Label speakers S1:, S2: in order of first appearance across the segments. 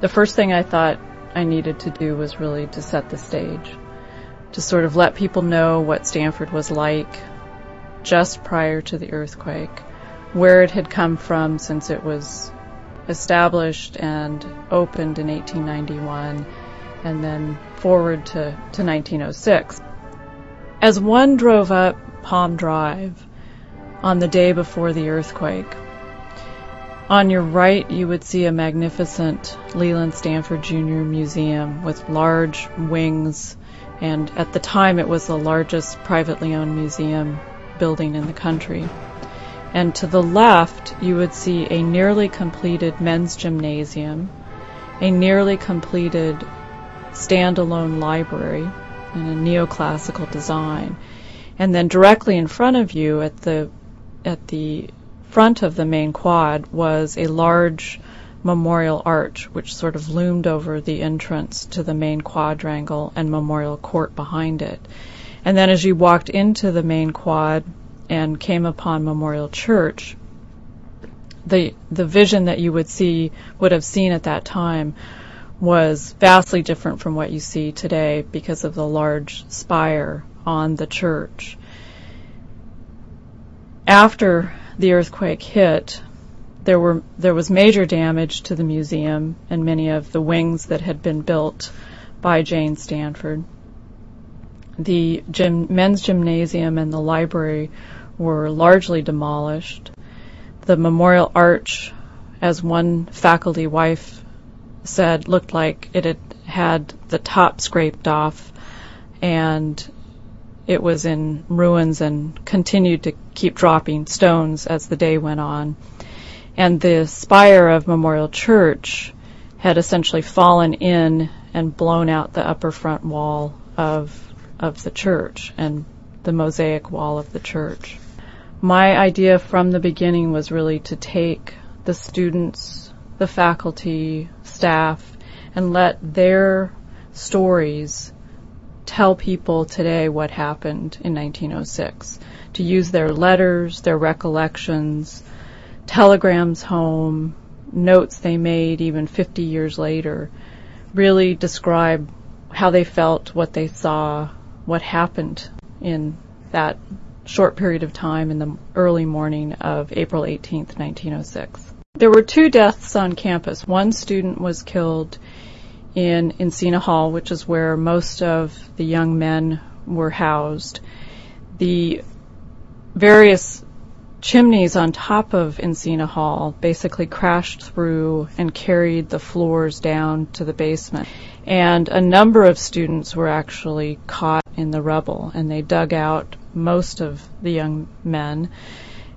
S1: the first thing I thought I needed to do was really to set the stage, to sort of let people know what Stanford was like just prior to the earthquake, where it had come from since it was established and opened in 1891, and then forward to, to 1906. As one drove up Palm Drive on the day before the earthquake, on your right, you would see a magnificent Leland Stanford Jr. Museum with large wings, and at the time it was the largest privately owned museum building in the country. And to the left, you would see a nearly completed men's gymnasium, a nearly completed standalone library in a neoclassical design. And then directly in front of you at the at the front of the main quad was a large memorial arch which sort of loomed over the entrance to the main quadrangle and memorial court behind it. And then as you walked into the main quad and came upon Memorial Church, the the vision that you would see would have seen at that time was vastly different from what you see today because of the large spire on the church. After the earthquake hit, there were there was major damage to the museum and many of the wings that had been built by Jane Stanford. The gym, men's gymnasium and the library were largely demolished. The memorial arch, as one faculty wife said, looked like it had had the top scraped off and it was in ruins and continued to keep dropping stones as the day went on. And the spire of Memorial Church had essentially fallen in and blown out the upper front wall of of the church and the mosaic wall of the church. My idea from the beginning was really to take the students, the faculty, staff, and let their stories tell people today what happened in 1906, to use their letters, their recollections, telegrams home, notes they made even 50 years later, really describe how they felt, what they saw, what happened in that short period of time in the early morning of April 18, 1906. There were two deaths on campus. One student was killed in Encina Hall, which is where most of the young men were housed. The various chimneys on top of Encina Hall basically crashed through and carried the floors down to the basement. And a number of students were actually caught in the rubble, and they dug out most of the young men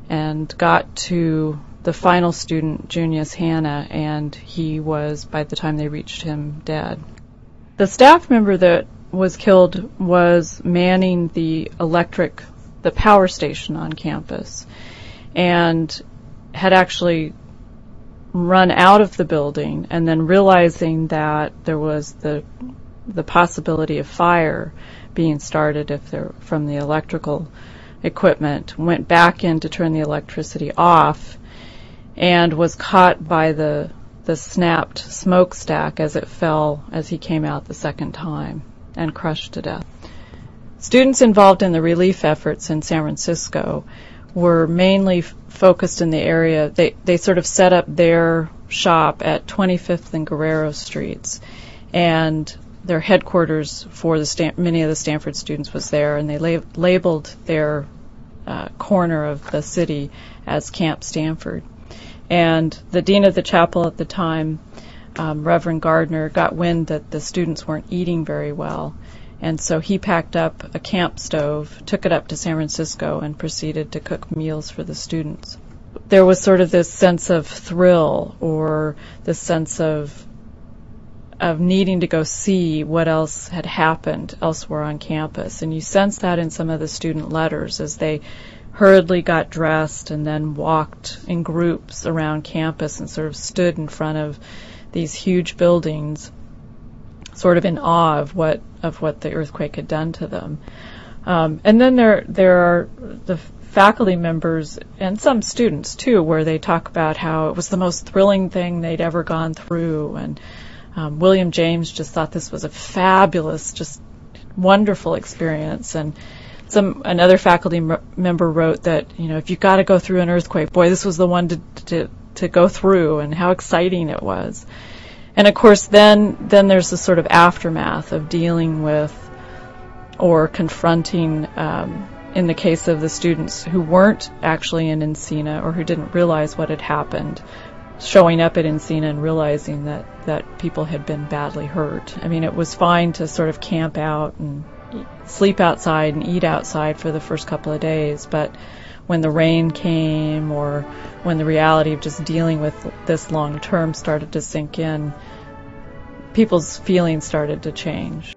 S1: and got to the final student, Junius Hanna, and he was, by the time they reached him, dead. The staff member that was killed was manning the electric, the power station on campus, and had actually run out of the building, and then realizing that there was the the possibility of fire being started if there from the electrical equipment, went back in to turn the electricity off and was caught by the the snapped smokestack as it fell as he came out the second time and crushed to death. Students involved in the relief efforts in San Francisco were mainly f- focused in the area. They they sort of set up their shop at 25th and Guerrero Streets, and their headquarters for the Stan- many of the Stanford students was there, and they lab- labeled their uh, corner of the city as Camp Stanford. And the dean of the chapel at the time, um, Reverend Gardner, got wind that the students weren't eating very well. And so he packed up a camp stove, took it up to San Francisco, and proceeded to cook meals for the students. There was sort of this sense of thrill or this sense of of needing to go see what else had happened elsewhere on campus. And you sense that in some of the student letters as they hurriedly got dressed and then walked in groups around campus and sort of stood in front of these huge buildings, sort of in awe of what of what the earthquake had done to them. Um, and then there there are the faculty members and some students too, where they talk about how it was the most thrilling thing they'd ever gone through, and Um, William James just thought this was a fabulous, just wonderful experience, and some another faculty m- member wrote that you know if you got to go through an earthquake, boy, this was the one to, to to go through, and how exciting it was. And of course, then then there's the sort of aftermath of dealing with or confronting. Um, in the case of the students who weren't actually in Encina or who didn't realize what had happened, showing up at Encina and realizing that, that people had been badly hurt. I mean, it was fine to sort of camp out and sleep outside and eat outside for the first couple of days, but when the rain came or when the reality of just dealing with this long term started to sink in, people's feelings started to change.